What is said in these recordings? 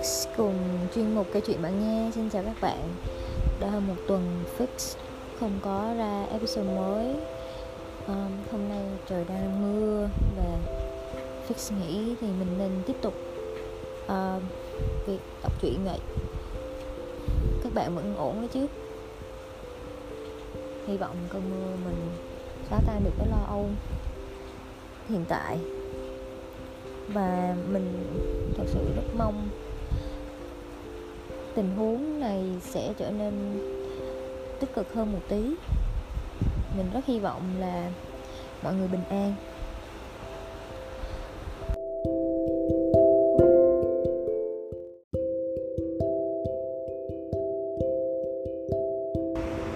Fix cùng chuyên mục câu chuyện bạn nghe. Xin chào các bạn. Đã hơn một tuần Fix không có ra episode mới. Um, Hôm nay trời đang mưa Và Fix nghĩ thì mình nên tiếp tục uh, Việc đọc truyện vậy. Các bạn vẫn ổn đấy chứ? Hy vọng cơn mưa mình xóa tan được cái lo âu hiện tại. Và mình thật sự rất mong tình huống này sẽ trở nên tích cực hơn một tí. Mình rất hy vọng là mọi người bình an.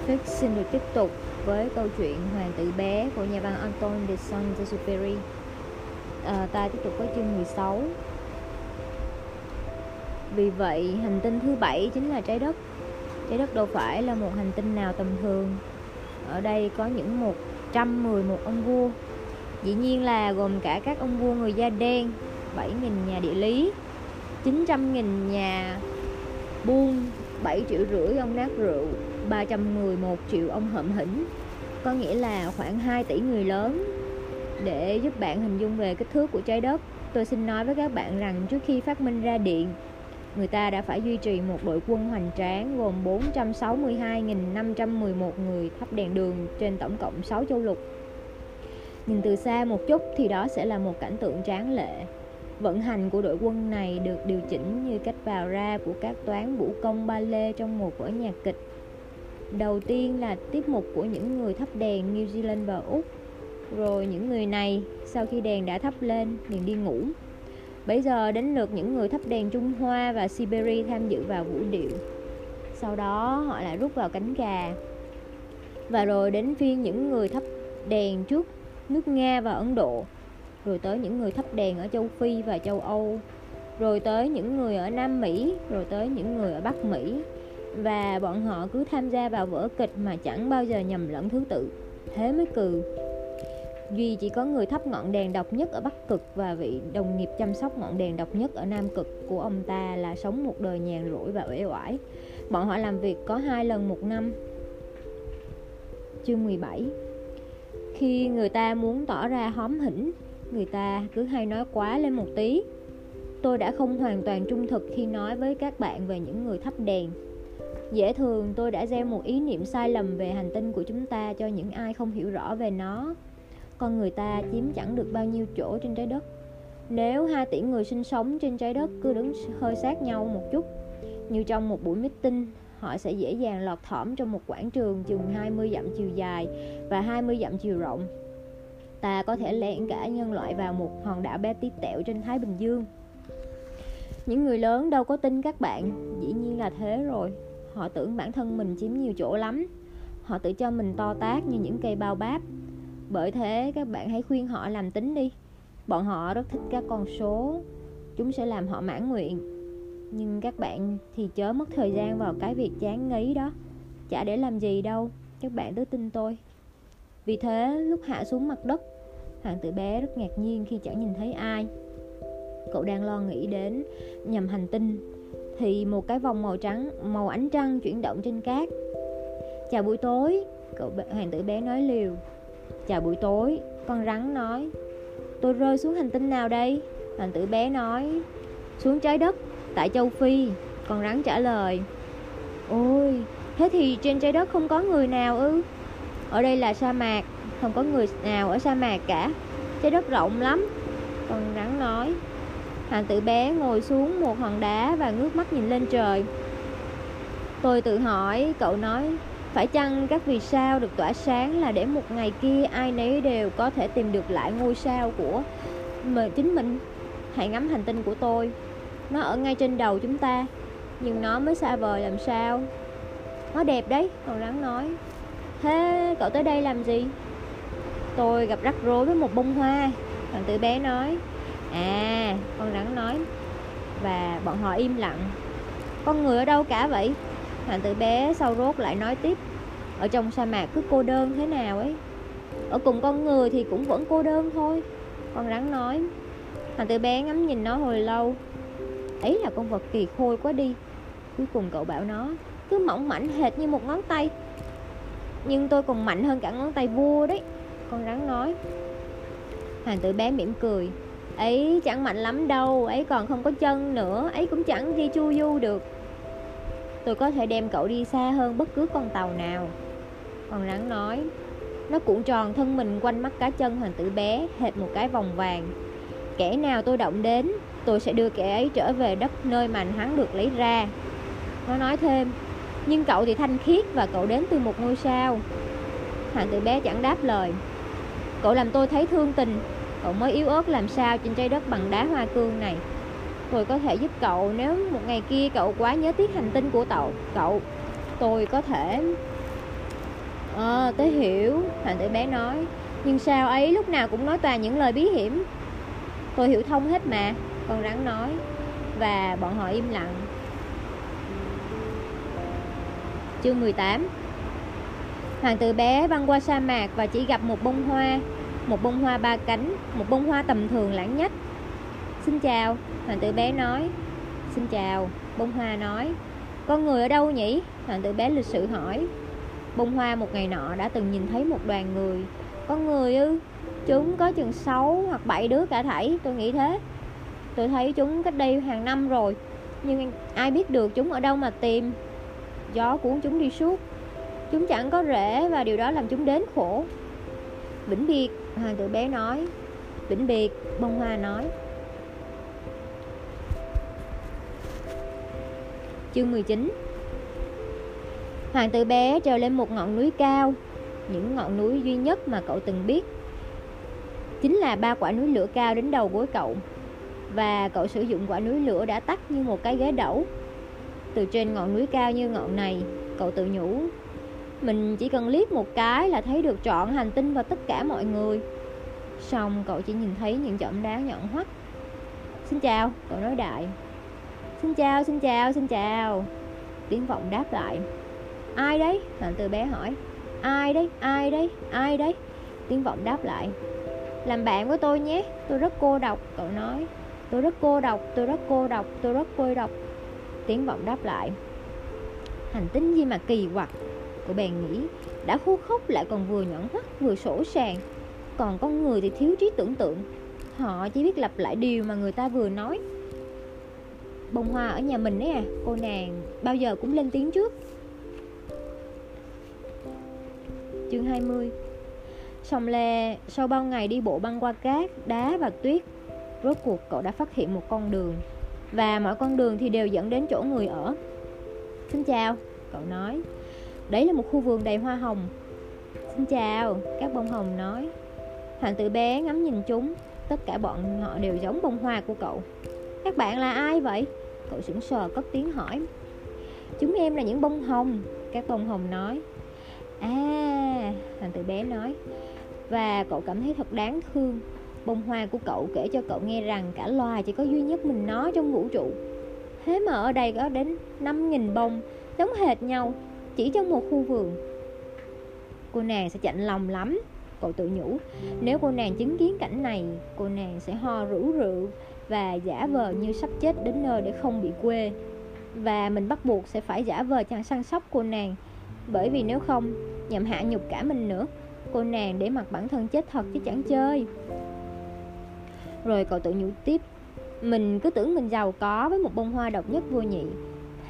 Phép xin được tiếp tục với câu chuyện Hoàng tử bé của nhà văn Anton de Saint-Exupéry. À, Ta tiếp tục với chương 16 vì vậy, hành tinh thứ bảy chính là trái đất. Trái đất đâu phải là một hành tinh nào tầm thường. Ở đây có những 111 ông vua. Dĩ nhiên là gồm cả các ông vua người da đen, 7.000 nhà địa lý, 900.000 nhà buôn, 7 triệu rưỡi ông nát rượu, 311 triệu ông hợm hỉnh. Có nghĩa là khoảng 2 tỷ người lớn. Để giúp bạn hình dung về kích thước của trái đất, tôi xin nói với các bạn rằng trước khi phát minh ra điện, người ta đã phải duy trì một đội quân hoành tráng gồm 462.511 người thắp đèn đường trên tổng cộng 6 châu lục. Nhìn từ xa một chút thì đó sẽ là một cảnh tượng tráng lệ. Vận hành của đội quân này được điều chỉnh như cách vào ra của các toán vũ công ba lê trong một vở nhạc kịch. Đầu tiên là tiết mục của những người thắp đèn New Zealand và Úc. Rồi những người này, sau khi đèn đã thắp lên, liền đi ngủ Bây giờ đến lượt những người thắp đèn Trung Hoa và Siberia tham dự vào vũ điệu. Sau đó họ lại rút vào cánh gà. Và rồi đến phiên những người thắp đèn trước nước Nga và Ấn Độ. Rồi tới những người thắp đèn ở châu Phi và châu Âu. Rồi tới những người ở Nam Mỹ, rồi tới những người ở Bắc Mỹ. Và bọn họ cứ tham gia vào vở kịch mà chẳng bao giờ nhầm lẫn thứ tự. Thế mới cừ Duy chỉ có người thắp ngọn đèn độc nhất ở Bắc Cực và vị đồng nghiệp chăm sóc ngọn đèn độc nhất ở Nam Cực của ông ta là sống một đời nhàn rỗi và uể oải. Bọn họ làm việc có hai lần một năm. Chương 17 Khi người ta muốn tỏ ra hóm hỉnh, người ta cứ hay nói quá lên một tí. Tôi đã không hoàn toàn trung thực khi nói với các bạn về những người thắp đèn. Dễ thường tôi đã gieo một ý niệm sai lầm về hành tinh của chúng ta cho những ai không hiểu rõ về nó con người ta chiếm chẳng được bao nhiêu chỗ trên trái đất. Nếu 2 tỷ người sinh sống trên trái đất cứ đứng hơi sát nhau một chút, như trong một buổi meeting, họ sẽ dễ dàng lọt thỏm trong một quảng trường chừng 20 dặm chiều dài và 20 dặm chiều rộng. Ta có thể lẻn cả nhân loại vào một hòn đảo bé tí tẹo trên Thái Bình Dương. Những người lớn đâu có tin các bạn, dĩ nhiên là thế rồi. Họ tưởng bản thân mình chiếm nhiều chỗ lắm. Họ tự cho mình to tát như những cây bao báp bởi thế các bạn hãy khuyên họ làm tính đi. Bọn họ rất thích các con số. Chúng sẽ làm họ mãn nguyện. Nhưng các bạn thì chớ mất thời gian vào cái việc chán ngấy đó. Chả để làm gì đâu. Các bạn cứ tin tôi. Vì thế, lúc hạ xuống mặt đất, hoàng tử bé rất ngạc nhiên khi chẳng nhìn thấy ai. Cậu đang lo nghĩ đến nhằm hành tinh, thì một cái vòng màu trắng, màu ánh trăng chuyển động trên cát. Chào buổi tối, cậu hoàng tử bé nói liều. Chào buổi tối, con rắn nói. Tôi rơi xuống hành tinh nào đây? Hoàng tử bé nói. Xuống trái đất, tại châu Phi Con rắn trả lời. Ôi, thế thì trên trái đất không có người nào ư? Ở đây là sa mạc, không có người nào ở sa mạc cả. Trái đất rộng lắm Con rắn nói. Hoàng tử bé ngồi xuống một hòn đá và ngước mắt nhìn lên trời. Tôi tự hỏi, cậu nói phải chăng các vì sao được tỏa sáng là để một ngày kia ai nấy đều có thể tìm được lại ngôi sao của mà chính mình? Hãy ngắm hành tinh của tôi. Nó ở ngay trên đầu chúng ta, nhưng nó mới xa vời làm sao? Nó đẹp đấy, con rắn nói. Thế cậu tới đây làm gì? Tôi gặp rắc rối với một bông hoa, thằng tử bé nói. À, con rắn nói. Và bọn họ im lặng. Con người ở đâu cả vậy? Hoàng tử bé sau rốt lại nói tiếp, Ở trong sa mạc cứ cô đơn thế nào ấy? Ở cùng con người thì cũng vẫn cô đơn thôi. Con rắn nói. Hoàng tử bé ngắm nhìn nó hồi lâu. Ấy là con vật kỳ khôi quá đi. Cuối cùng cậu bảo nó, cứ mỏng mảnh hệt như một ngón tay. Nhưng tôi còn mạnh hơn cả ngón tay vua đấy, con rắn nói. Hoàng tử bé mỉm cười. Ấy chẳng mạnh lắm đâu, ấy còn không có chân nữa, ấy cũng chẳng đi chu du được tôi có thể đem cậu đi xa hơn bất cứ con tàu nào. Con rắn nói. Nó cuộn tròn thân mình quanh mắt cá chân hoàng tử bé, hệt một cái vòng vàng. Kẻ nào tôi động đến, tôi sẽ đưa kẻ ấy trở về đất nơi mà hắn được lấy ra. Nó nói thêm. Nhưng cậu thì thanh khiết và cậu đến từ một ngôi sao. Hoàng tử bé chẳng đáp lời. Cậu làm tôi thấy thương tình. Cậu mới yếu ớt làm sao trên trái đất bằng đá hoa cương này tôi có thể giúp cậu. Nếu một ngày kia cậu quá nhớ tiếc hành tinh của cậu cậu tôi có thể. Ờ à, tới hiểu hoàng tử bé nói. Nhưng sao ấy lúc nào cũng nói toàn những lời bí hiểm? Tôi hiểu thông hết mà con rắn nói. Và bọn họ im lặng. Chương 18 Hoàng tử bé băng qua sa mạc và chỉ gặp một bông hoa. Một bông hoa ba cánh, một bông hoa tầm thường lãng nhất. Xin chào, hoàng tử bé nói. Xin chào, bông hoa nói. Con người ở đâu nhỉ? Hoàng tử bé lịch sự hỏi. Bông hoa một ngày nọ đã từng nhìn thấy một đoàn người. Con người ư? Chúng có chừng 6 hoặc 7 đứa cả thảy, tôi nghĩ thế. Tôi thấy chúng cách đây hàng năm rồi Nhưng ai biết được chúng ở đâu mà tìm. Gió cuốn chúng đi suốt. Chúng chẳng có rễ và điều đó làm chúng đến khổ. Vĩnh biệt, hoàng tử bé nói. Vĩnh biệt, bông hoa nói. Chương 19 Hoàng tử bé trèo lên một ngọn núi cao Những ngọn núi duy nhất mà cậu từng biết. Chính là ba quả núi lửa cao đến đầu gối cậu Và cậu sử dụng quả núi lửa đã tắt như một cái ghế đẩu. Từ trên ngọn núi cao như ngọn này Cậu tự nhủ Mình chỉ cần liếc một cái là thấy được trọn hành tinh và tất cả mọi người. Xong cậu chỉ nhìn thấy những chỏm đá nhọn hoắt. Xin chào, cậu nói đại. Xin chào, xin chào, xin chào. Tiếng vọng đáp lại. Ai đấy? thằng từ bé hỏi. Ai đấy, ai đấy, ai đấy? Tiếng vọng đáp lại. Làm bạn với tôi nhé, tôi rất cô độc Cậu nói. Tôi rất cô độc, tôi rất cô độc, tôi rất cô độc. Tiếng vọng đáp lại. Hành tinh gì mà kỳ quặc? Cậu bèn nghĩ Đã khô khốc lại còn vừa nhẫn hoắt vừa sổ sàng. Còn con người thì thiếu trí tưởng tượng. Họ chỉ biết lặp lại điều mà người ta vừa nói bông hoa ở nhà mình đấy à. Cô nàng bao giờ cũng lên tiếng trước. Chương 20 Sông Lê sau bao ngày đi bộ băng qua cát, đá và tuyết Rốt cuộc cậu đã phát hiện một con đường. Và mọi con đường thì đều dẫn đến chỗ người ở. Xin chào, cậu nói. Đấy là một khu vườn đầy hoa hồng. Xin chào, các bông hồng nói. Hoàng tử bé ngắm nhìn chúng. Tất cả bọn họ đều giống bông hoa của cậu. Các bạn là ai vậy? Cậu sững sờ, cất tiếng hỏi. Chúng em là những bông hồng. Các bông hồng nói. À Hoàng tử bé nói. Và cậu cảm thấy thật đáng thương. Bông hoa của cậu kể cho cậu nghe rằng Cả loài chỉ có duy nhất mình nó trong vũ trụ. Thế mà ở đây có đến 5.000 bông, Giống hệt nhau, Chỉ trong một khu vườn. Cô nàng sẽ chạnh lòng lắm. Cậu tự nhủ. Nếu cô nàng chứng kiến cảnh này, Cô nàng sẽ ho rủ rượu và giả vờ như sắp chết đến nơi để không bị quê. Và mình bắt buộc sẽ phải giả vờ chàng săn sóc cô nàng. Bởi vì nếu không, nhằm hạ nhục cả mình nữa, cô nàng để mặc bản thân chết thật chứ chẳng chơi. Rồi cậu tự nhủ tiếp, mình cứ tưởng mình giàu có với một bông hoa độc nhất vô nhị.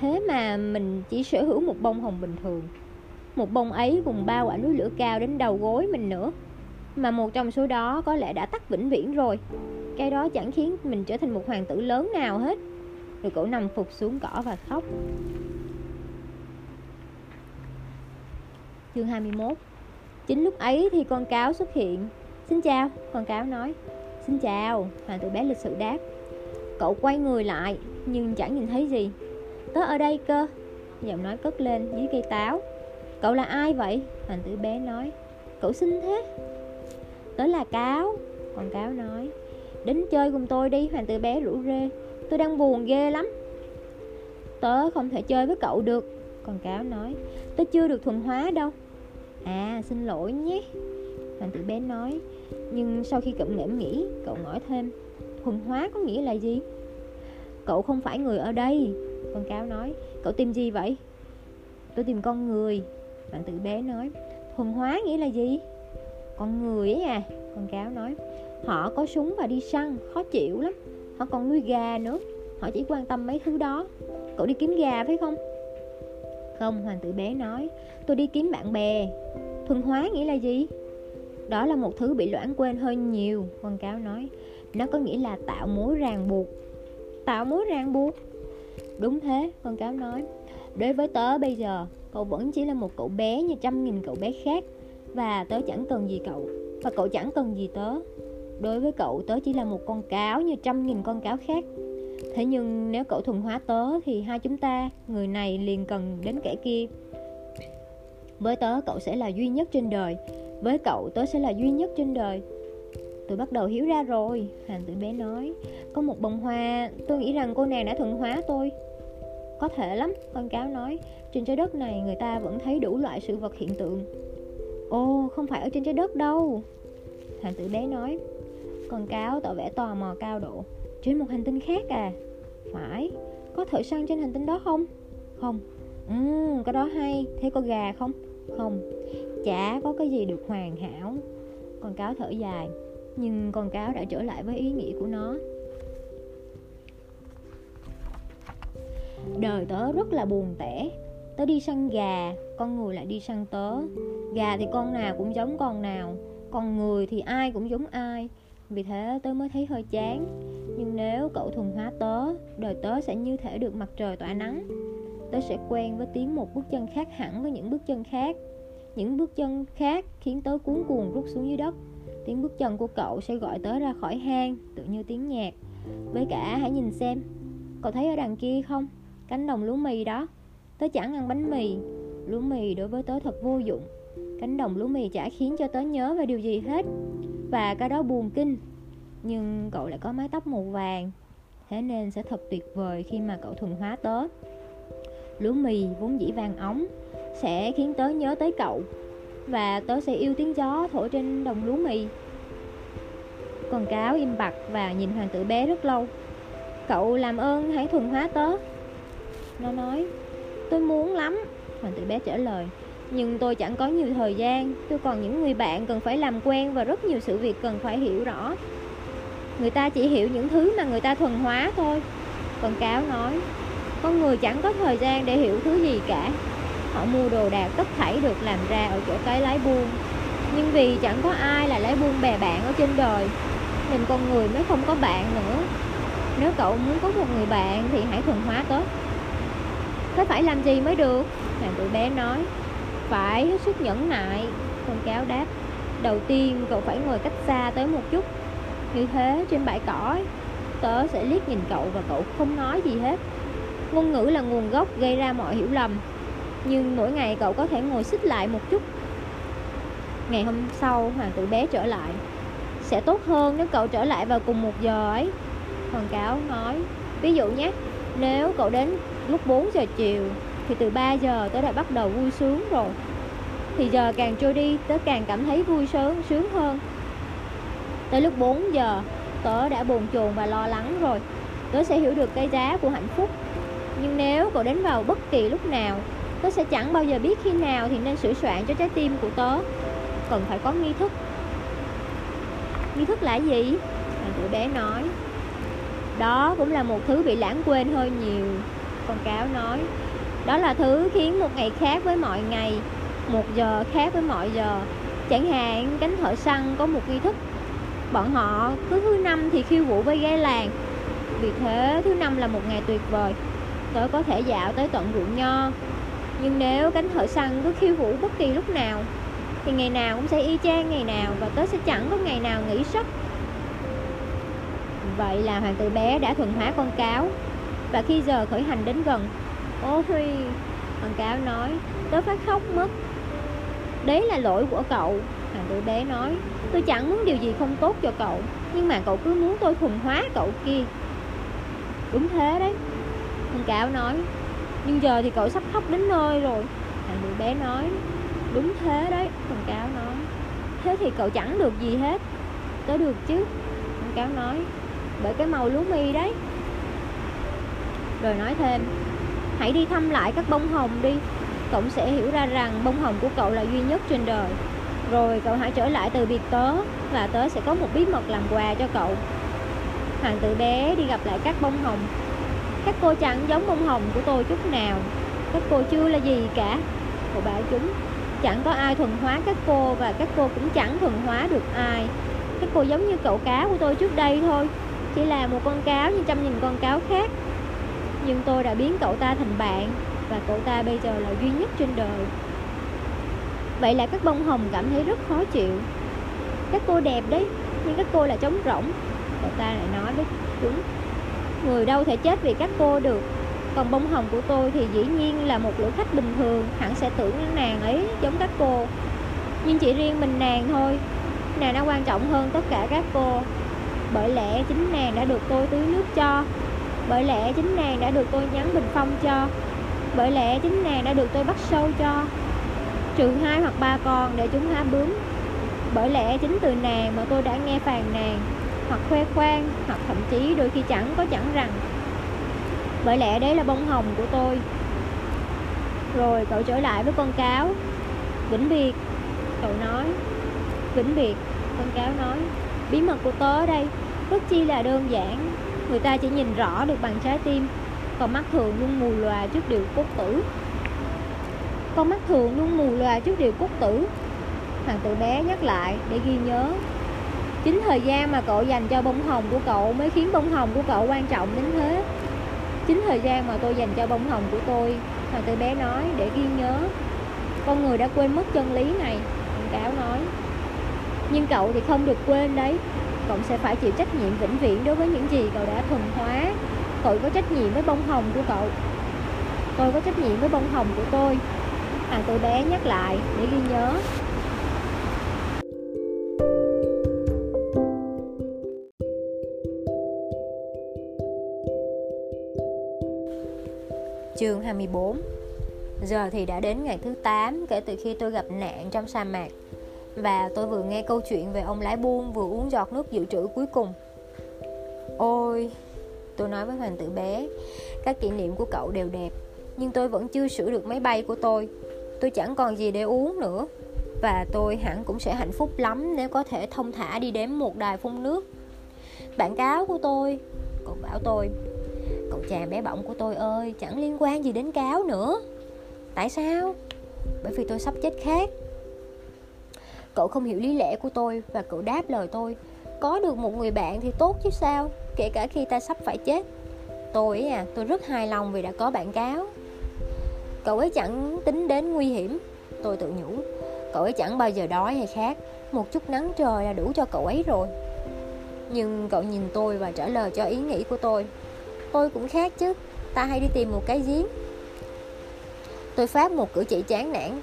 Thế mà mình chỉ sở hữu một bông hồng bình thường. Một bông ấy cùng ba quả núi lửa cao đến đầu gối mình nữa. Mà một trong số đó có lẽ đã tắt vĩnh viễn rồi cái đó chẳng khiến mình trở thành một hoàng tử lớn nào hết. Rồi cậu nằm phục xuống cỏ và khóc. Chương 21 chính lúc ấy thì con cáo xuất hiện. Xin chào, con cáo nói. Xin chào, hoàng tử bé lịch sự đáp. Cậu quay người lại, nhưng chẳng nhìn thấy gì. Tớ ở đây cơ. Giọng nói cất lên dưới cây táo. Cậu là ai vậy? Hoàng tử bé nói. Cậu xinh thế. Tớ là cáo, con cáo nói. Đến chơi cùng tôi đi, Hoàng tử bé rủ rê. Tôi đang buồn ghê lắm. Tớ không thể chơi với cậu được Con cáo nói. Tớ chưa được thuần hóa đâu. À xin lỗi nhé, Hoàng tử bé nói. Nhưng sau khi cậu ngẫm nghĩ, Cậu nói thêm, Thuần hóa có nghĩa là gì? Cậu không phải người ở đây, Con cáo nói. Cậu tìm gì vậy? Tôi tìm con người, hoàng tử bé nói. Thuần hóa nghĩa là gì? Con người ấy à Con cáo nói. Họ có súng và đi săn, Khó chịu lắm. Họ còn nuôi gà nữa. Họ chỉ quan tâm mấy thứ đó. Cậu đi kiếm gà phải không? Không, Hoàng tử bé nói. Tôi đi kiếm bạn bè. Thuần hóa nghĩa là gì? Đó là một thứ bị loãng quên hơi nhiều Con cáo nói. Nó có nghĩa là tạo mối ràng buộc. Tạo mối ràng buộc? Đúng thế con cáo nói. Đối với tớ bây giờ, Cậu vẫn chỉ là một cậu bé như trăm nghìn cậu bé khác, Và tớ chẳng cần gì cậu, Và cậu chẳng cần gì tớ. Đối với cậu, tớ chỉ là một con cáo như trăm nghìn con cáo khác. Thế nhưng nếu cậu thuần hóa tớ Thì hai chúng ta, Người này liền cần đến kẻ kia. Với tớ, cậu sẽ là duy nhất trên đời. Với cậu, tớ sẽ là duy nhất trên đời. Tôi bắt đầu hiểu ra rồi, Hoàng tử bé nói. Có một bông hoa, Tôi nghĩ rằng cô nàng đã thuần hóa tôi. Có thể lắm, Con cáo nói. Trên trái đất này, người ta vẫn thấy đủ loại sự vật hiện tượng. Ồ, không phải ở trên trái đất đâu, Hoàng tử bé nói. Con cáo tỏ vẻ tò mò cao độ. Trên một hành tinh khác à? Phải. Có thợ săn trên hành tinh đó không? Không. Ừ cái đó hay. Thế có gà không? Không. Chả có cái gì được hoàn hảo. Con cáo thở dài. Nhưng con cáo đã trở lại với ý nghĩ của nó. Đời tớ rất là buồn tẻ. Tớ đi săn gà, con người lại đi săn tớ. Gà thì con nào cũng giống con nào. Còn người thì ai cũng giống ai vì thế tớ mới thấy hơi chán. Nhưng nếu cậu thuần hóa tớ, đời tớ sẽ như thể được mặt trời tỏa nắng. Tớ sẽ quen với tiếng một bước chân khác hẳn với những bước chân khác. Những bước chân khác khiến tớ cuốn cuồng rút xuống dưới đất. Tiếng bước chân của cậu sẽ gọi tớ ra khỏi hang, tự như tiếng nhạc. Với cả, hãy nhìn xem, cậu thấy ở đằng kia không? Cánh đồng lúa mì đó. Tớ chẳng ăn bánh mì. Lúa mì đối với tớ thật vô dụng cánh đồng lúa mì chả khiến cho tớ nhớ về điều gì hết. Và cái đó buồn kinh. Nhưng cậu lại có mái tóc màu vàng. Thế nên sẽ thật tuyệt vời khi mà cậu thuần hóa tớ. Lúa mì vốn dĩ vàng óng sẽ khiến tớ nhớ tới cậu. Và tớ sẽ yêu tiếng gió thổi trên đồng lúa mì. Con cáo im bặt và nhìn hoàng tử bé rất lâu. Cậu làm ơn hãy thuần hóa tớ. Nó nói, Tôi muốn lắm. Hoàng tử bé trả lời nhưng tôi chẳng có nhiều thời gian. Tôi còn những người bạn cần phải làm quen Và rất nhiều sự việc cần phải hiểu rõ. Người ta chỉ hiểu những thứ mà người ta thuần hóa thôi. Con cáo nói, Con người chẳng có thời gian để hiểu thứ gì cả. Họ mua đồ đạc tất thảy được làm ra ở chỗ cái lái buôn. Nhưng vì chẳng có ai là lái buôn bè bạn ở trên đời, nên con người mới không có bạn nữa. Nếu cậu muốn có một người bạn thì hãy thuần hóa tốt. Thế phải làm gì mới được? Nàng tụi bé nói phải hết sức nhẫn nại. Con cáo đáp, đầu tiên cậu phải ngồi cách xa tới một chút. Như thế, trên bãi cỏ, tớ sẽ liếc nhìn cậu và cậu không nói gì hết. Ngôn ngữ là nguồn gốc gây ra mọi hiểu lầm, nhưng mỗi ngày cậu có thể ngồi xích lại một chút. Ngày hôm sau, hoàng tử bé trở lại. Sẽ tốt hơn nếu cậu trở lại vào cùng một giờ ấy. Hoàng cáo nói, ví dụ nhé, nếu cậu đến lúc 4 giờ chiều thì từ 3 giờ tớ đã bắt đầu vui sướng rồi. Thì giờ càng trôi đi, tớ càng cảm thấy vui sướng sướng hơn. Tới lúc 4 giờ, tớ đã buồn chồn và lo lắng rồi. Tớ sẽ hiểu được cái giá của hạnh phúc. Nhưng nếu cậu đến vào bất kỳ lúc nào, Tớ sẽ chẳng bao giờ biết khi nào thì nên sửa soạn cho trái tim của tớ. Cần phải có nghi thức. Nghi thức là gì? Hoàng tử bé nói. Đó cũng là một thứ bị lãng quên hơi nhiều, Con cáo nói. Đó là thứ khiến một ngày khác với mọi ngày, Một giờ khác với mọi giờ. Chẳng hạn, cánh thợ săn có một nghi thức. Bọn họ cứ thứ năm thì khiêu vũ với gái làng. Vì thế, thứ năm là một ngày tuyệt vời. Tớ có thể dạo tới tận ruộng nho. Nhưng nếu cánh thợ săn cứ khiêu vũ bất kỳ lúc nào, thì ngày nào cũng sẽ y chang ngày nào và tớ sẽ chẳng có ngày nào nghỉ sức vậy là hoàng tử bé đã thuần hóa con cáo. Và khi giờ khởi hành đến gần ôi thằng cáo nói, tớ phát khóc mất. Đấy là lỗi của cậu, Thằng tử bé nói. Tôi chẳng muốn điều gì không tốt cho cậu, nhưng mà cậu cứ muốn tôi khùng hóa cậu kia. Đúng thế đấy Thằng cáo nói. Nhưng giờ thì cậu sắp khóc đến nơi rồi. Thằng đứa bé nói. Đúng thế đấy Thằng cáo nói. Thế thì cậu chẳng được gì hết. Tớ được chứ Thằng cáo nói. Bởi cái màu lúa mì đấy. Rồi nói thêm. Hãy đi thăm lại các bông hồng đi. Cậu sẽ hiểu ra rằng bông hồng của cậu là duy nhất trên đời. Rồi cậu hãy trở lại từ biệt tớ, Và tớ sẽ có một bí mật làm quà cho cậu. Hoàng tử bé đi gặp lại các bông hồng. Các cô chẳng giống bông hồng của tôi chút nào. Các cô chưa là gì cả. Cậu bảo chúng, Chẳng có ai thuần hóa các cô, Và các cô cũng chẳng thuần hóa được ai. Các cô giống như cậu cá của tôi trước đây thôi. Chỉ là một con cáo như trăm nghìn con cáo khác. Nhưng tôi đã biến cậu ta thành bạn, Và cậu ta bây giờ là duy nhất trên đời. Vậy là các bông hồng cảm thấy rất khó chịu. Các cô đẹp đấy, Nhưng các cô là trống rỗng. Cậu ta lại nói với chúng, Người đâu thể chết vì các cô được. Còn bông hồng của tôi thì dĩ nhiên là một lữ khách bình thường, Hẳn sẽ tưởng nàng ấy giống các cô. Nhưng chỉ riêng mình nàng thôi, Nàng đã quan trọng hơn tất cả các cô. Bởi lẽ chính nàng đã được tôi tưới nước cho. Bởi lẽ chính nàng đã được tôi nhắn bình phong cho. Bởi lẽ chính nàng đã được tôi bắt sâu cho. Trừ hai hoặc ba con để chúng há bướm Bởi lẽ chính từ nàng mà tôi đã nghe phàn nàn, Hoặc khoe khoang, Hoặc thậm chí đôi khi chẳng có chẳng rằng. Bởi lẽ đấy là bông hồng của tôi. Rồi cậu trở lại với con cáo. Vĩnh biệt, cậu nói. Vĩnh biệt, con cáo nói. Bí mật của tớ ở đây, rất chi là đơn giản người ta chỉ nhìn rõ được bằng trái tim. Còn mắt thường luôn mù lòa trước điều cốt tử. Con mắt thường luôn mù lòa trước điều cốt tử. Hoàng tử bé nhắc lại để ghi nhớ. Chính thời gian mà cậu dành cho bông hồng của cậu mới khiến bông hồng của cậu quan trọng đến thế. Chính thời gian mà tôi dành cho bông hồng của tôi, hoàng tử bé nói để ghi nhớ. Con người đã quên mất chân lý này, ông cáo nói. Nhưng cậu thì không được quên đấy cậu sẽ phải chịu trách nhiệm vĩnh viễn đối với những gì cậu đã thuần hóa. Cậu có trách nhiệm với bông hồng của cậu. Tôi có trách nhiệm với bông hồng của tôi. À, tôi bé nhắc lại để ghi nhớ. Chương 24 Giờ thì đã đến ngày thứ 8 kể từ khi tôi gặp nạn trong sa mạc. Và tôi vừa nghe câu chuyện về ông lái buôn vừa uống giọt nước dự trữ cuối cùng. Ôi, tôi nói với hoàng tử bé Các kỷ niệm của cậu đều đẹp Nhưng tôi vẫn chưa sửa được máy bay của tôi. Tôi chẳng còn gì để uống nữa. Và tôi hẳn cũng sẽ hạnh phúc lắm Nếu có thể thông thả đi đến một đài phun nước. Bạn cáo của tôi Cậu bảo tôi Cậu chàng bé bỏng của tôi ơi Chẳng liên quan gì đến cáo nữa. Tại sao? Bởi vì tôi sắp chết khác. Cậu không hiểu lý lẽ của tôi Và cậu đáp lời tôi. Có được một người bạn thì tốt chứ sao Kể cả khi ta sắp phải chết. Tôi à, tôi rất hài lòng vì đã có bạn cáo. Cậu ấy chẳng tính đến nguy hiểm Tôi tự nhủ. Cậu ấy chẳng bao giờ đói hay khác Một chút nắng trời là đủ cho cậu ấy rồi. Nhưng cậu nhìn tôi và trả lời cho ý nghĩ của tôi. Tôi cũng khác chứ Ta hay đi tìm một cái giếng. Tôi phát một cử chỉ chán nản.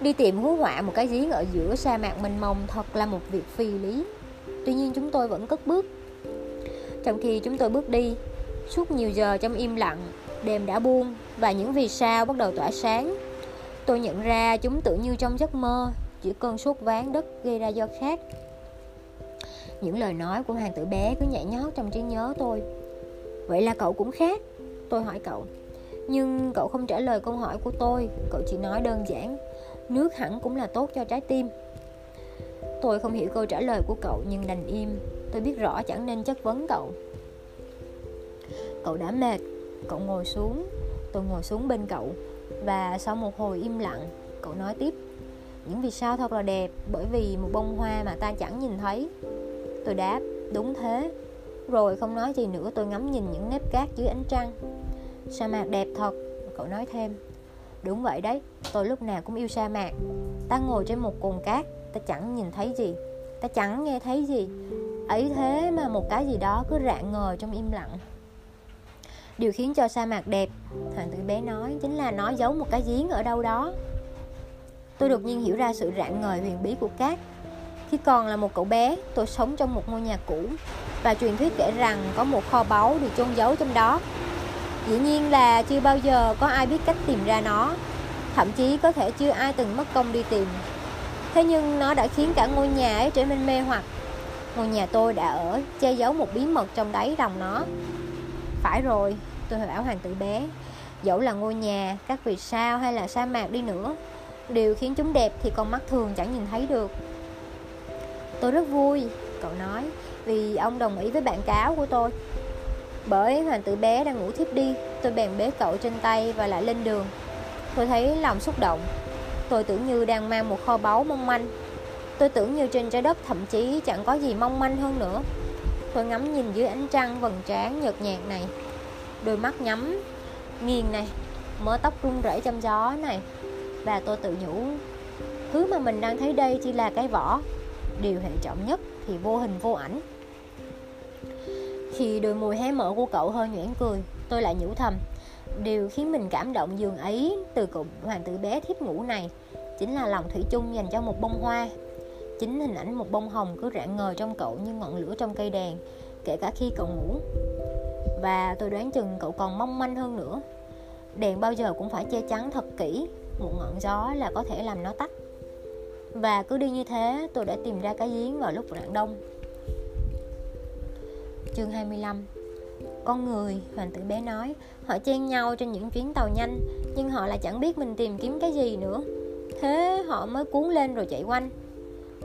Đi tìm hú họa một cái giếng ở giữa sa mạc mênh mông Thật là một việc phi lý. Tuy nhiên chúng tôi vẫn cất bước. Trong khi chúng tôi bước đi, Suốt nhiều giờ trong im lặng, Đêm đã buông Và những vì sao bắt đầu tỏa sáng. Tôi nhận ra chúng tự như trong giấc mơ, Chỉ cơn sốt ván đất gây ra do khác Những lời nói của hoàng tử bé cứ nhảy nhót trong trí nhớ tôi. Vậy là cậu cũng khác, Tôi hỏi cậu. Nhưng cậu không trả lời câu hỏi của tôi, Cậu chỉ nói đơn giản. Nước hẳn cũng là tốt cho trái tim. Tôi không hiểu câu trả lời của cậu, Nhưng đành im. Tôi biết rõ chẳng nên chất vấn cậu. Cậu đã mệt. Cậu ngồi xuống. Tôi ngồi xuống bên cậu. Và sau một hồi im lặng, Cậu nói tiếp. Những vì sao thật là đẹp, Bởi vì một bông hoa mà ta chẳng nhìn thấy. Tôi đáp, Đúng thế. Rồi không nói gì nữa, tôi ngắm nhìn những nếp cát dưới ánh trăng. Sa mạc đẹp thật, Cậu nói thêm. Đúng vậy đấy, Tôi lúc nào cũng yêu sa mạc. Ta ngồi trên một cồn cát, Ta chẳng nhìn thấy gì. Ta chẳng nghe thấy gì. Ấy thế mà một cái gì đó cứ rạng ngời trong im lặng. Điều khiến cho sa mạc đẹp, Hoàng tử bé nói, Chính là nó giấu một cái giếng ở đâu đó. Tôi đột nhiên hiểu ra sự rạng ngời huyền bí của cát. Khi còn là một cậu bé, Tôi sống trong một ngôi nhà cũ. Và truyền thuyết kể rằng có một kho báu được chôn giấu trong đó. Dĩ nhiên là chưa bao giờ có ai biết cách tìm ra nó, thậm chí có thể chưa ai từng mất công đi tìm. Thế nhưng nó đã khiến cả ngôi nhà ấy trở nên mê hoặc. Ngôi nhà tôi đã ở che giấu một bí mật trong đáy lòng nó. Phải rồi, Tôi bảo hoàng tử bé Dẫu là ngôi nhà, các vì sao hay là sa mạc đi nữa Điều khiến chúng đẹp thì con mắt thường chẳng nhìn thấy được Tôi rất vui, cậu nói Vì ông đồng ý với bạn cáo của tôi bởi hoàng tử bé đang ngủ thiếp đi, Tôi bèn bế cậu trên tay và lại lên đường. Tôi thấy lòng xúc động. Tôi tưởng như đang mang một kho báu mong manh. Tôi tưởng như trên trái đất thậm chí chẳng có gì mong manh hơn nữa. Tôi ngắm nhìn dưới ánh trăng vầng trán nhợt nhạt này. Đôi mắt nhắm, Nghiền này, Mớ tóc rung rẩy trong gió này. Và tôi tự nhủ, Thứ mà mình đang thấy đây chỉ là cái vỏ. Điều hệ trọng nhất thì vô hình vô ảnh. Khi đôi môi hé mở của cậu hơi nhoẻn cười, Tôi lại nhủ thầm. Điều khiến mình cảm động giường ấy Từ cậu hoàng tử bé thiếp ngủ này Chính là lòng thủy chung dành cho một bông hoa. Chính hình ảnh một bông hồng cứ rạng ngời trong cậu như ngọn lửa trong cây đèn, Kể cả khi cậu ngủ. Và tôi đoán chừng cậu còn mong manh hơn nữa. Đèn bao giờ cũng phải che chắn thật kỹ, Một ngọn gió là có thể làm nó tắt. Và cứ đi như thế, tôi đã tìm ra cái giếng vào lúc rạng đông. Chương 25 Con người, hoàng tử bé nói Họ chen nhau trên những chuyến tàu nhanh Nhưng họ lại chẳng biết mình tìm kiếm cái gì nữa. Thế họ mới cuốn lên rồi chạy quanh.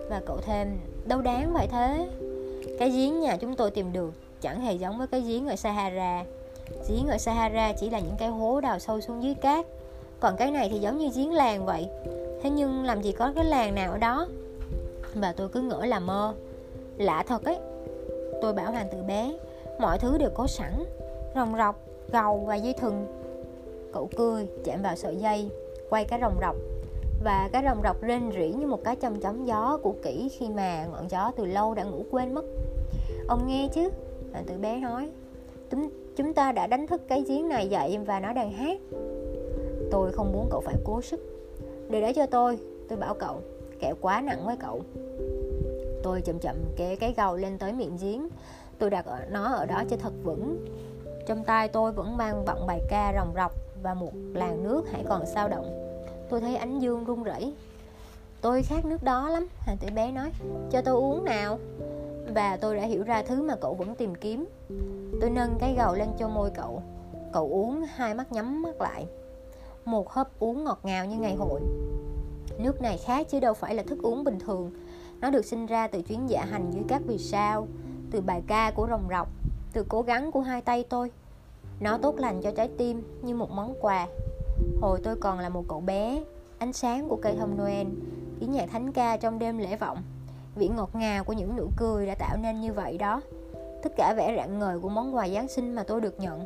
Và cậu thêm Đâu đáng vậy thế? Cái giếng nhà chúng tôi tìm được Chẳng hề giống với cái giếng ở Sahara. Giếng ở Sahara chỉ là những cái hố đào sâu xuống dưới cát. Còn cái này thì giống như giếng làng vậy. Thế nhưng làm gì có cái làng nào ở đó? Và tôi cứ ngỡ là mơ. Lạ thật ấy Tôi bảo hoàng tử bé Mọi thứ đều có sẵn Rồng rọc, gầu và dây thừng. Cậu cười chạm vào sợi dây Quay cái rồng rọc. Và cái rồng rọc rên rỉ như một cái châm chấm gió của kỹ khi mà ngọn gió từ lâu đã ngủ quên mất. Ông nghe chứ? Hoàng tử bé nói chúng ta đã đánh thức cái giếng này dậy và nó đang hát. Tôi không muốn cậu phải cố sức. Để để cho tôi. Tôi bảo cậu kẹo quá nặng với cậu tôi chậm chậm kéo cái gầu lên tới miệng giếng. Tôi đặt nó ở đó cho thật vững. Trong tay tôi vẫn mang vọng bài ca rồng rọc và một làn nước hãy còn sao động. Tôi thấy ánh dương run rẩy. Tôi khát nước đó lắm hoàng tử bé nói. Cho tôi uống nào? Và tôi đã hiểu ra thứ mà cậu vẫn tìm kiếm. Tôi nâng cái gầu lên cho môi cậu. Cậu uống, hai mắt nhắm mắt lại. Một hớp uống ngọt ngào như ngày hội. Nước này khác chứ đâu phải là thức uống bình thường nó được sinh ra từ chuyến dạ hành dưới các vì sao, từ bài ca của rồng rọc, từ cố gắng của hai tay tôi. Nó tốt lành cho trái tim như một món quà. Hồi tôi còn là một cậu bé, Ánh sáng của cây thông Noel, Tiếng nhạc thánh ca trong đêm lễ vọng. Vị ngọt ngào của những nụ cười đã tạo nên như vậy đó. Tất cả vẻ rạng ngời của món quà Giáng sinh mà tôi được nhận.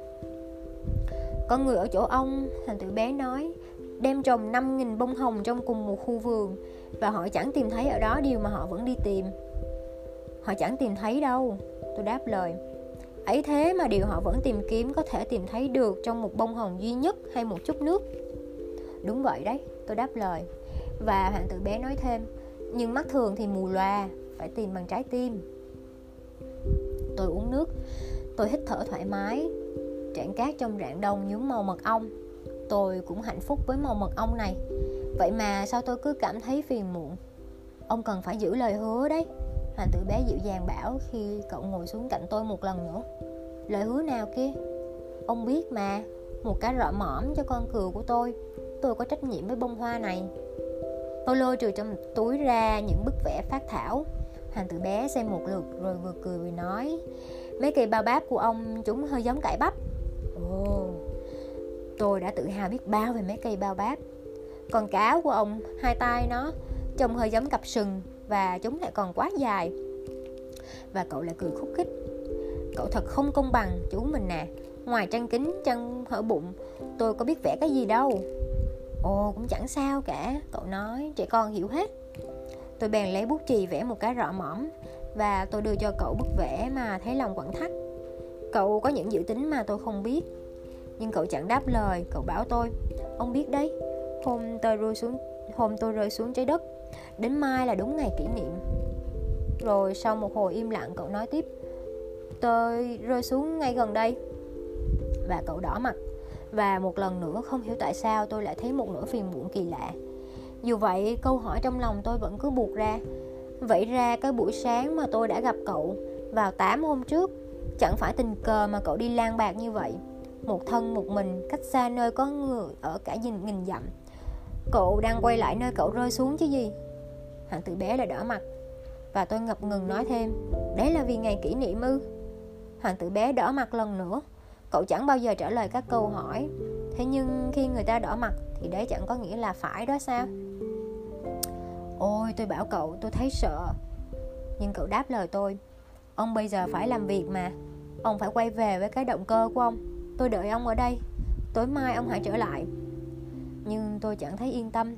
Có người ở chỗ ông thằng tử bé nói, Đem trồng 5.000 bông hồng trong cùng một khu vườn. Và họ chẳng tìm thấy ở đó điều mà họ vẫn đi tìm. Họ chẳng tìm thấy đâu, Tôi đáp lời. Ấy thế mà điều họ vẫn tìm kiếm có thể tìm thấy được trong một bông hồng duy nhất hay một chút nước. Đúng vậy đấy, tôi đáp lời. Và hoàng tử bé nói thêm, nhưng mắt thường thì mù loà phải tìm bằng trái tim. Tôi uống nước, tôi hít thở thoải mái, trạng cát trong rạng đông nhúm màu mật ong. Tôi cũng hạnh phúc với màu mật ong này vậy mà sao tôi cứ cảm thấy phiền muộn? Ông cần phải giữ lời hứa đấy. Hoàng tử bé dịu dàng bảo khi cậu ngồi xuống cạnh tôi một lần nữa. Lời hứa nào kia? Ông biết mà, Một cái rọ mõm cho con cừu của tôi. Tôi có trách nhiệm với bông hoa này. Tôi lôi trừ trong túi ra những bức vẽ phát thảo. Hoàng tử bé xem một lượt rồi vừa cười vừa nói, Mấy cây bao báp của ông chúng hơi giống cải bắp. Ồ, Tôi đã tự hào biết bao về mấy cây bao báp. Còn cá của ông, Hai tay nó, Trông hơi giống cặp sừng và chúng lại còn quá dài. Và cậu lại cười khúc khích. Cậu thật không công bằng, chú mình nè. Ngoài trang kính, chân, hở bụng, tôi có biết vẽ cái gì đâu. Ồ, cũng chẳng sao cả, cậu nói, trẻ con hiểu hết. Tôi bèn lấy bút chì vẽ một cái rọ mỏm và tôi đưa cho cậu bức vẽ mà thấy lòng quặn thắt. Cậu có những dự tính mà tôi không biết, nhưng cậu chẳng đáp lời, cậu bảo tôi, ông biết đấy hôm tôi rơi xuống, hôm tôi rơi xuống trái đất. Đến mai là đúng ngày kỷ niệm. Rồi sau một hồi im lặng, cậu nói tiếp, Tôi rơi xuống ngay gần đây. Và cậu đỏ mặt. Và một lần nữa, không hiểu tại sao tôi lại thấy một nỗi phiền muộn kỳ lạ. Dù vậy, câu hỏi trong lòng tôi vẫn cứ buộc ra. Vậy ra cái buổi sáng mà tôi đã gặp cậu, Vào 8 hôm trước, Chẳng phải tình cờ mà cậu đi lang bạc như vậy. Một thân một mình, cách xa nơi có người ở cả nghìn nghìn dặm cậu đang quay lại nơi cậu rơi xuống chứ gì? Hoàng tử bé lại đỏ mặt. Và tôi ngập ngừng nói thêm, đấy là vì ngày kỷ niệm ư? Hoàng tử bé đỏ mặt lần nữa. Cậu chẳng bao giờ trả lời các câu hỏi. Thế nhưng khi người ta đỏ mặt thì đấy chẳng có nghĩa là phải đó sao? Ôi, tôi bảo cậu, tôi thấy sợ. Nhưng cậu đáp lời tôi, ông bây giờ phải làm việc mà. Ông phải quay về với cái động cơ của ông. Tôi đợi ông ở đây. Tối mai ông hãy trở lại nhưng tôi chẳng thấy yên tâm.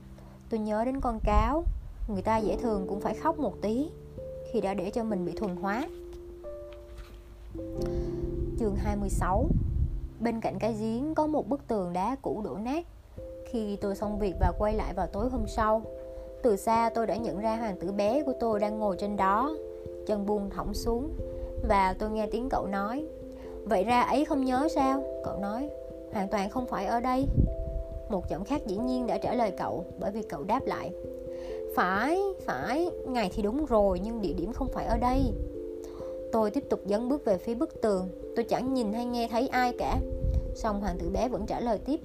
Tôi nhớ đến con cáo, người ta dễ thường cũng phải khóc một tí khi đã để cho mình bị thuần hóa. Chương 26 Bên cạnh cái giếng có một bức tường đá cũ đổ nát. Khi tôi xong việc và quay lại vào tối hôm sau, Từ xa tôi đã nhận ra hoàng tử bé của tôi đang ngồi trên đó, Chân buông thõng xuống Và tôi nghe tiếng cậu nói. Vậy ra ấy không nhớ sao? Cậu nói, Hoàn toàn không phải ở đây. Một giọng khác dĩ nhiên đã trả lời cậu Bởi vì cậu đáp lại. Phải, phải, ngày thì đúng rồi Nhưng địa điểm không phải ở đây. Tôi tiếp tục dấn bước về phía bức tường. Tôi chẳng nhìn hay nghe thấy ai cả. Xong hoàng tử bé vẫn trả lời tiếp.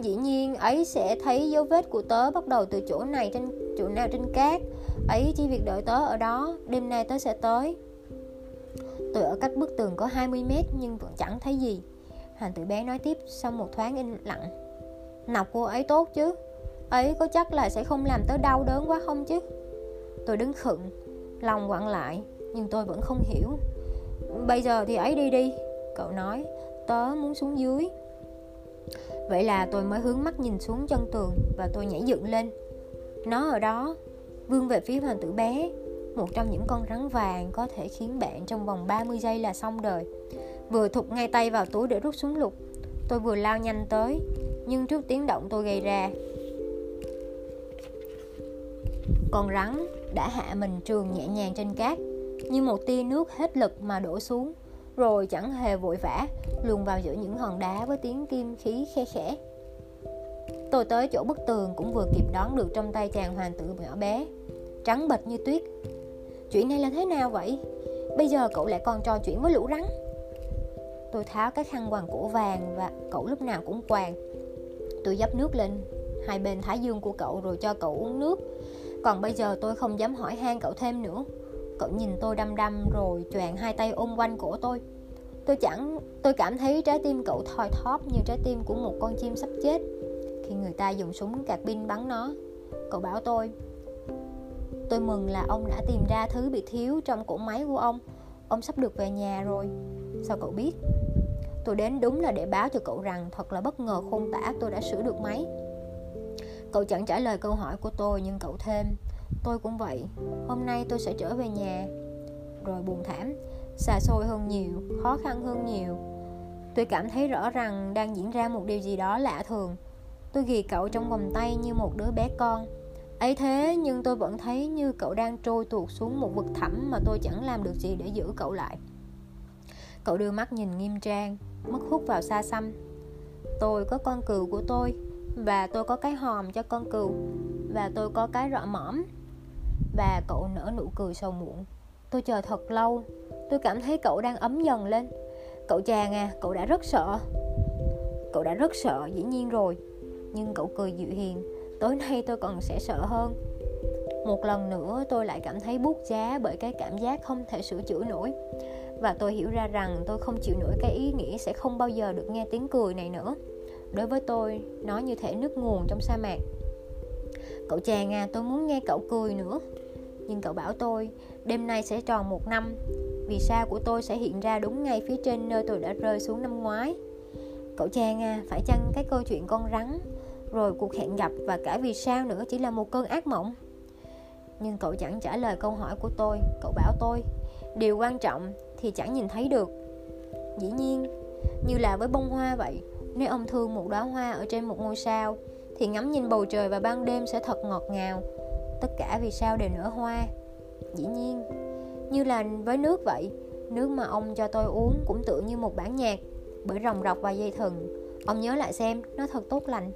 Dĩ nhiên ấy sẽ thấy dấu vết của tớ bắt đầu từ chỗ này trên chỗ nào trên cát. Ấy chỉ việc đợi tớ ở đó Đêm nay tớ sẽ tới. Tôi ở cách bức tường có 20 mét nhưng vẫn chẳng thấy gì. Hoàng tử bé nói tiếp sau một thoáng im lặng. Nọc cô ấy tốt chứ. Ấy có chắc là sẽ không làm tớ đau đớn quá không chứ? Tôi đứng khựng, Lòng quặn lại, Nhưng tôi vẫn không hiểu. Bây giờ thì ấy đi đi, Cậu nói, Tớ muốn xuống dưới. Vậy là tôi mới hướng mắt nhìn xuống chân tường Và tôi nhảy dựng lên. Nó ở đó, Vươn về phía hoàng tử bé, Một trong những con rắn vàng có thể khiến bạn trong vòng 30 giây là xong đời. Vừa thụt ngay tay vào túi để rút súng lục, Tôi vừa lao nhanh tới. Nhưng trước tiếng động tôi gây ra, Con rắn đã hạ mình trường nhẹ nhàng trên cát, Như một tia nước hết lực mà đổ xuống, Rồi chẳng hề vội vã, Luồn vào giữa những hòn đá với tiếng kim khí khe khẽ. Tôi tới chỗ bức tường cũng vừa kịp đón được trong tay chàng hoàng tử nhỏ bé, Trắng bệch như tuyết. Chuyện này là thế nào vậy? Bây giờ cậu lại còn trò chuyện với lũ rắn. Tôi tháo cái khăn quàng cổ vàng và cậu lúc nào cũng quàng Tôi dấp nước lên. Hai bên thái dương của cậu rồi cho cậu uống nước. Còn bây giờ tôi không dám hỏi han cậu thêm nữa. Cậu nhìn tôi đăm đăm rồi choàng hai tay ôm quanh cổ tôi. Tôi chẳng, Tôi cảm thấy trái tim cậu thoi thóp như trái tim của một con chim sắp chết. Khi người ta dùng súng cạc pin bắn nó, Cậu bảo tôi Tôi mừng là ông đã tìm ra thứ bị thiếu trong cỗ máy của ông. Ông sắp được về nhà rồi. Sao cậu biết? Tôi đến đúng là để báo cho cậu rằng Thật là bất ngờ khôn tả tôi đã sửa được máy. Cậu chẳng trả lời câu hỏi của tôi Nhưng cậu thêm, Tôi cũng vậy, Hôm nay tôi sẽ trở về nhà. Rồi buồn thảm, Xa xôi hơn nhiều, Khó khăn hơn nhiều. Tôi cảm thấy rõ rằng đang diễn ra một điều gì đó lạ thường. Tôi ghi cậu trong vòng tay như một đứa bé con. Ấy thế nhưng tôi vẫn thấy như cậu đang trôi tuột xuống một vực thẳm mà tôi chẳng làm được gì để giữ cậu lại. Cậu đưa mắt nhìn nghiêm trang mất hút vào xa xăm. Tôi có con cừu của tôi, và tôi có cái hòm cho con cừu, và tôi có cái rọ mõm. Và cậu nở nụ cười sầu muộn. Tôi chờ thật lâu, tôi cảm thấy cậu đang ấm dần lên. Cậu chàng à cậu đã rất sợ. Cậu đã rất sợ, dĩ nhiên rồi. Nhưng cậu cười dịu hiền, tối nay tôi còn sẽ sợ hơn. Một lần nữa tôi lại cảm thấy buốt giá bởi cái cảm giác không thể sửa chữa nổi và tôi hiểu ra rằng tôi không chịu nổi cái ý nghĩ sẽ không bao giờ được nghe tiếng cười này nữa. Đối với tôi, nó như thể nước nguồn trong sa mạc. Cậu chàng à tôi muốn nghe cậu cười nữa. Nhưng cậu bảo tôi, đêm nay sẽ tròn một năm. Vì sao của tôi sẽ hiện ra đúng ngay phía trên nơi tôi đã rơi xuống năm ngoái? Cậu chàng à phải chăng cái câu chuyện con rắn, rồi cuộc hẹn gặp và cả vì sao nữa chỉ là một cơn ác mộng? Nhưng cậu chẳng trả lời câu hỏi của tôi. Cậu bảo tôi, điều quan trọng thì chẳng nhìn thấy được. Dĩ nhiên, như là với bông hoa vậy, nếu ông thương một đóa hoa ở trên một ngôi sao, thì ngắm nhìn bầu trời và ban đêm sẽ thật ngọt ngào. Tất cả vì sao đều nở hoa. Dĩ nhiên, như là với nước vậy, nước mà ông cho tôi uống cũng tựa như một bản nhạc, bởi rồng rọc và dây thừng. Ông nhớ lại xem, nó thật tốt lành.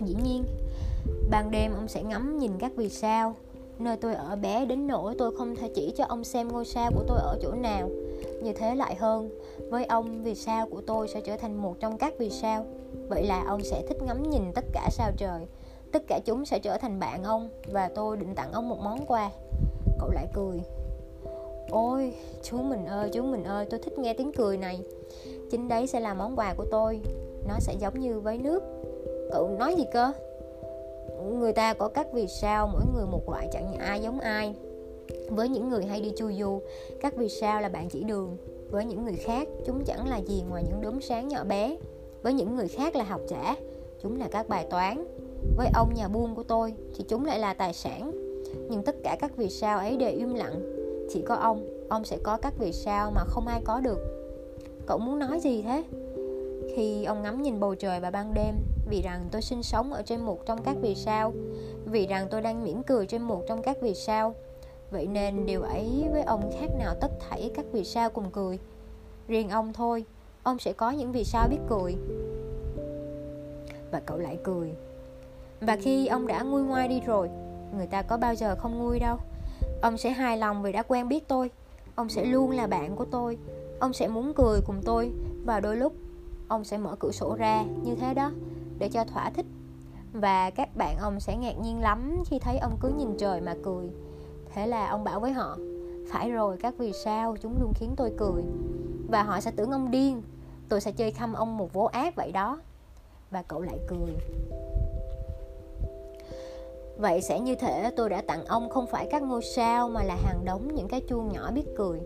Dĩ nhiên, ban đêm ông sẽ ngắm nhìn các vì sao nơi tôi ở bé đến nỗi tôi không thể chỉ cho ông xem ngôi sao của tôi ở chỗ nào. Như thế lại hơn, với ông, vì sao của tôi sẽ trở thành một trong các vì sao? Vậy là ông sẽ thích ngắm nhìn tất cả sao trời. Tất cả chúng sẽ trở thành bạn ông, và tôi định tặng ông một món quà. Cậu lại cười. Ôi, chú mình ơi, chú mình ơi, tôi thích nghe tiếng cười này. Chính đấy sẽ là món quà của tôi. Nó sẽ giống như với nước. Cậu nói gì cơ? Người ta có các vì sao mỗi người một loại chẳng ai giống ai. Với những người hay đi chu du các vì sao là bạn chỉ đường. Với những người khác, chúng chẳng là gì ngoài những đốm sáng nhỏ bé. Với những người khác là học giả, chúng là các bài toán. Với ông nhà buôn của tôi, thì chúng lại là tài sản. Nhưng tất cả các vì sao ấy đều im lặng. Chỉ có ông ông sẽ có các vì sao mà không ai có được. Cậu muốn nói gì thế? Khi ông ngắm nhìn bầu trời và ban đêm vì rằng tôi sinh sống ở trên một trong các vì sao, vì rằng tôi đang mỉm cười trên một trong các vì sao. Vậy nên điều ấy với ông khác nào tất thảy các vì sao cùng cười? Riêng ông thôi, ông sẽ có những vì sao biết cười. Và cậu lại cười. Và khi ông đã nguôi ngoai đi rồi, người ta có bao giờ không nguôi đâu. Ông sẽ hài lòng vì đã quen biết tôi. Ông sẽ luôn là bạn của tôi. Ông sẽ muốn cười cùng tôi. Và đôi lúc, ông sẽ mở cửa sổ ra như thế đó để cho thỏa thích. Và các bạn ông sẽ ngạc nhiên lắm khi thấy ông cứ nhìn trời mà cười. Thế là ông bảo với họ, phải rồi, các vì sao chúng luôn khiến tôi cười? Và họ sẽ tưởng ông điên. Tôi sẽ chơi khăm ông một vố ác vậy đó. Và cậu lại cười. Vậy sẽ như thể tôi đã tặng ông không phải các ngôi sao mà là hàng đống những cái chuông nhỏ biết cười.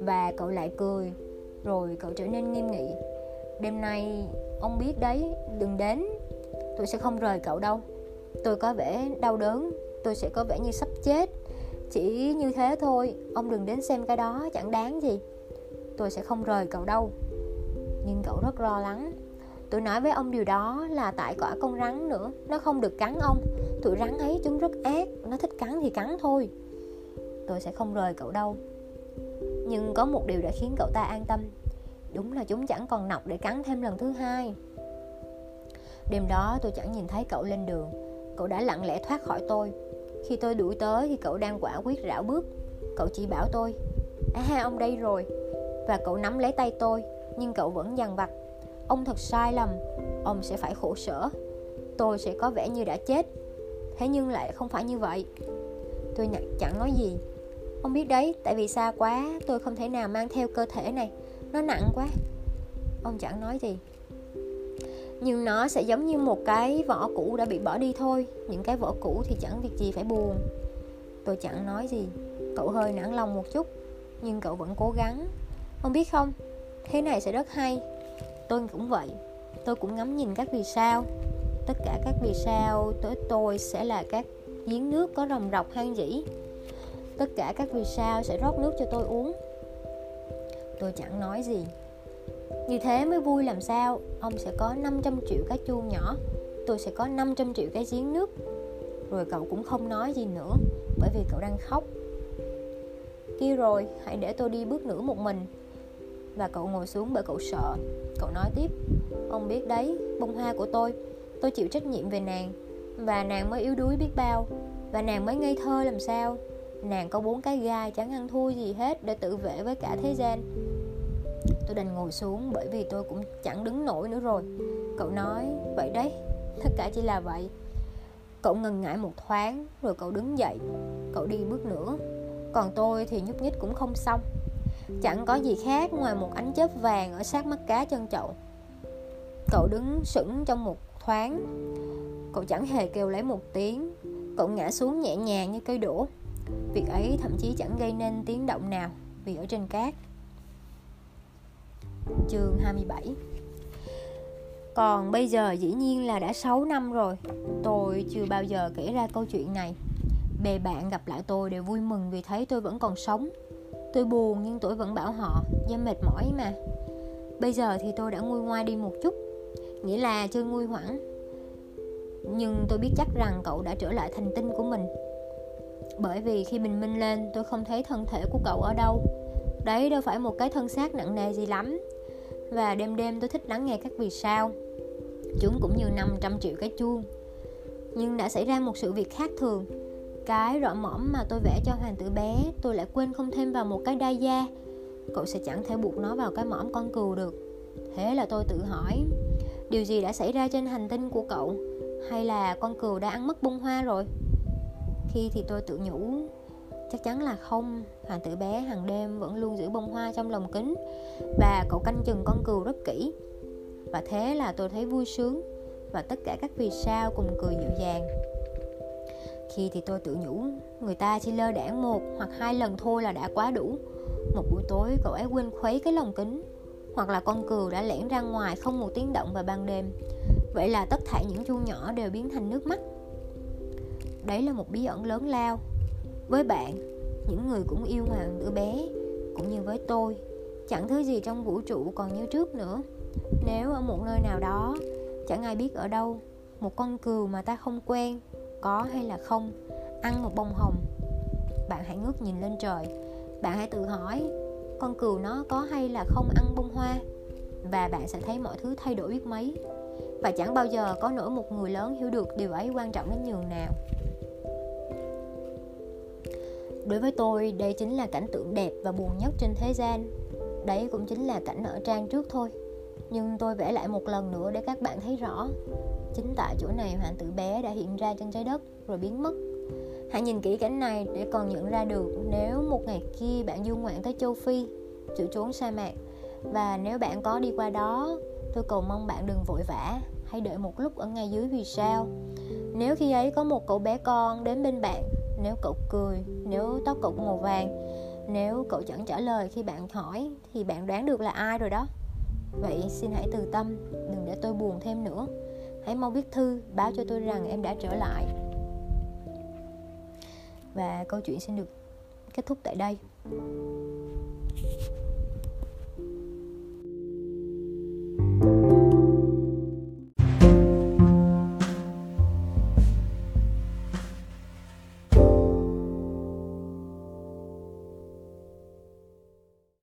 Và cậu lại cười. Rồi cậu trở nên nghiêm nghị. Đêm nay ông biết đấy, đừng đến. Tôi sẽ không rời cậu đâu. Tôi có vẻ đau đớn, tôi sẽ có vẻ như sắp chết. Chỉ như thế thôi, ông đừng đến xem cái đó, chẳng đáng gì. Tôi sẽ không rời cậu đâu. Nhưng cậu rất lo lắng. Tôi nói với ông điều đó là tại có con rắn nữa, nó không được cắn ông. Tụi rắn ấy chúng rất ác, nó thích cắn thì cắn thôi. Tôi sẽ không rời cậu đâu. Nhưng có một điều đã khiến cậu ta an tâm đúng là chúng chẳng còn nọc để cắn thêm lần thứ hai. Đêm đó tôi chẳng nhìn thấy cậu lên đường. Cậu đã lặng lẽ thoát khỏi tôi. Khi tôi đuổi tới thì cậu đang quả quyết rảo bước. Cậu chỉ bảo tôi à ông đây rồi. Và cậu nắm lấy tay tôi, nhưng cậu vẫn dằn vặt, ông thật sai lầm, ông sẽ phải khổ sở. Tôi sẽ có vẻ như đã chết. Thế nhưng lại không phải như vậy. Tôi chẳng nói gì. Ông biết đấy, tại vì xa quá, tôi không thể nào mang theo cơ thể này nó nặng quá. Ông chẳng nói gì. Nhưng nó sẽ giống như một cái vỏ cũ đã bị bỏ đi thôi. Những cái vỏ cũ thì chẳng việc gì phải buồn. Tôi chẳng nói gì. Cậu hơi nản lòng một chút, nhưng cậu vẫn cố gắng. Ông biết không? Thế này sẽ rất hay. Tôi cũng vậy. Tôi cũng ngắm nhìn các vì sao. Tất cả các vì sao tới tôi sẽ là các giếng nước có rồng rọc hang dĩ. Tất cả các vì sao sẽ rót nước cho tôi uống tôi chẳng nói gì. Như thế mới vui làm sao? Ông sẽ có 500 triệu cái chuông nhỏ. Tôi sẽ có 500 triệu cái giếng nước. Rồi cậu cũng không nói gì nữa, Bởi vì cậu đang khóc. Kia rồi, hãy để tôi đi bước nữa một mình. Và cậu ngồi xuống bởi cậu sợ. Cậu nói tiếp, Ông biết đấy, bông hoa của tôi. Tôi chịu trách nhiệm về nàng. Và nàng mới yếu đuối biết bao. Và nàng mới ngây thơ làm sao? Nàng có bốn cái gai chẳng ăn thua gì hết Để tự vệ với cả thế gian. Tôi đành ngồi xuống bởi vì tôi cũng chẳng đứng nổi nữa rồi. Cậu nói, vậy đấy, tất cả chỉ là vậy. Cậu ngần ngại một thoáng, rồi cậu đứng dậy. Cậu đi bước nữa. Còn tôi thì nhúc nhích cũng không xong. Chẳng có gì khác ngoài một ánh chớp vàng ở sát mắt cá chân chậu cậu đứng sững trong một thoáng. Cậu chẳng hề kêu lấy một tiếng. Cậu ngã xuống nhẹ nhàng như cây đổ việc ấy thậm chí chẳng gây nên tiếng động nào vì ở trên cát. Chương 27 Còn bây giờ dĩ nhiên là đã 6 năm rồi. Tôi chưa bao giờ kể ra câu chuyện này. Bè bạn gặp lại tôi đều vui mừng vì thấy tôi vẫn còn sống. Tôi buồn nhưng tôi vẫn bảo họ, do mệt mỏi mà. Bây giờ thì tôi đã nguôi ngoai đi một chút, Nghĩa là chưa nguôi hoãn Nhưng tôi biết chắc rằng cậu đã trở lại thành tinh của mình. Bởi vì khi bình minh lên, tôi không thấy thân thể của cậu ở đâu. Đấy đâu phải một cái thân xác nặng nề gì lắm. Và đêm đêm tôi thích lắng nghe các vì sao. Chúng cũng như 500 triệu cái chuông. Nhưng đã xảy ra một sự việc khác thường. Cái rõ mõm mà tôi vẽ cho hoàng tử bé, Tôi lại quên không thêm vào một cái đai da. Cậu sẽ chẳng thể buộc nó vào cái mõm con cừu được. Thế là tôi tự hỏi, điều gì đã xảy ra trên hành tinh của cậu? Hay là con cừu đã ăn mất bông hoa rồi? Khi thì tôi tự nhủ, chắc chắn là không. Hoàng tử bé hàng đêm vẫn luôn giữ bông hoa trong lồng kính. Và cậu canh chừng con cừu rất kỹ. Và thế là tôi thấy vui sướng. Và tất cả các vì sao cùng cười dịu dàng. Khi thì tôi tự nhủ, người ta chỉ lơ đãng một hoặc hai lần thôi là đã quá đủ. Một buổi tối cậu ấy quên khuấy cái lồng kính. Hoặc là con cừu đã lẻn ra ngoài không một tiếng động vào ban đêm. Vậy là tất thảy những chu nhỏ đều biến thành nước mắt đấy là một bí ẩn lớn lao. Với bạn, những người cũng yêu hoàng từ bé, cũng như với tôi, chẳng thứ gì trong vũ trụ còn như trước nữa. Nếu ở một nơi nào đó, chẳng ai biết ở đâu, một con cừu mà ta không quen, có hay là không, ăn một bông hồng, bạn hãy ngước nhìn lên trời. Bạn hãy tự hỏi, con cừu nó có hay là không ăn bông hoa? Và bạn sẽ thấy mọi thứ thay đổi biết mấy. Và chẳng bao giờ có nổi một người lớn hiểu được điều ấy quan trọng đến nhường nào đối với tôi, đây chính là cảnh tượng đẹp và buồn nhất trên thế gian. Đấy cũng chính là cảnh ở trang trước thôi. Nhưng tôi vẽ lại một lần nữa để các bạn thấy rõ. Chính tại chỗ này, hoàng tử bé đã hiện ra trên trái đất, rồi biến mất. Hãy nhìn kỹ cảnh này để còn nhận ra được nếu một ngày kia bạn du ngoạn tới châu phi chữa trốn sa mạc, và nếu bạn có đi qua đó, tôi cầu mong bạn đừng vội vã. Hãy đợi một lúc ở ngay dưới vì sao. Nếu khi ấy có một cậu bé con đến bên bạn nếu cậu cười, nếu tóc cậu màu vàng, nếu cậu chẳng trả lời khi bạn hỏi, thì bạn đoán được là ai rồi đó. Vậy xin hãy từ tâm, đừng để tôi buồn thêm nữa. Hãy mau viết thư, báo cho tôi rằng em đã trở lại. Và câu chuyện xin được kết thúc tại đây.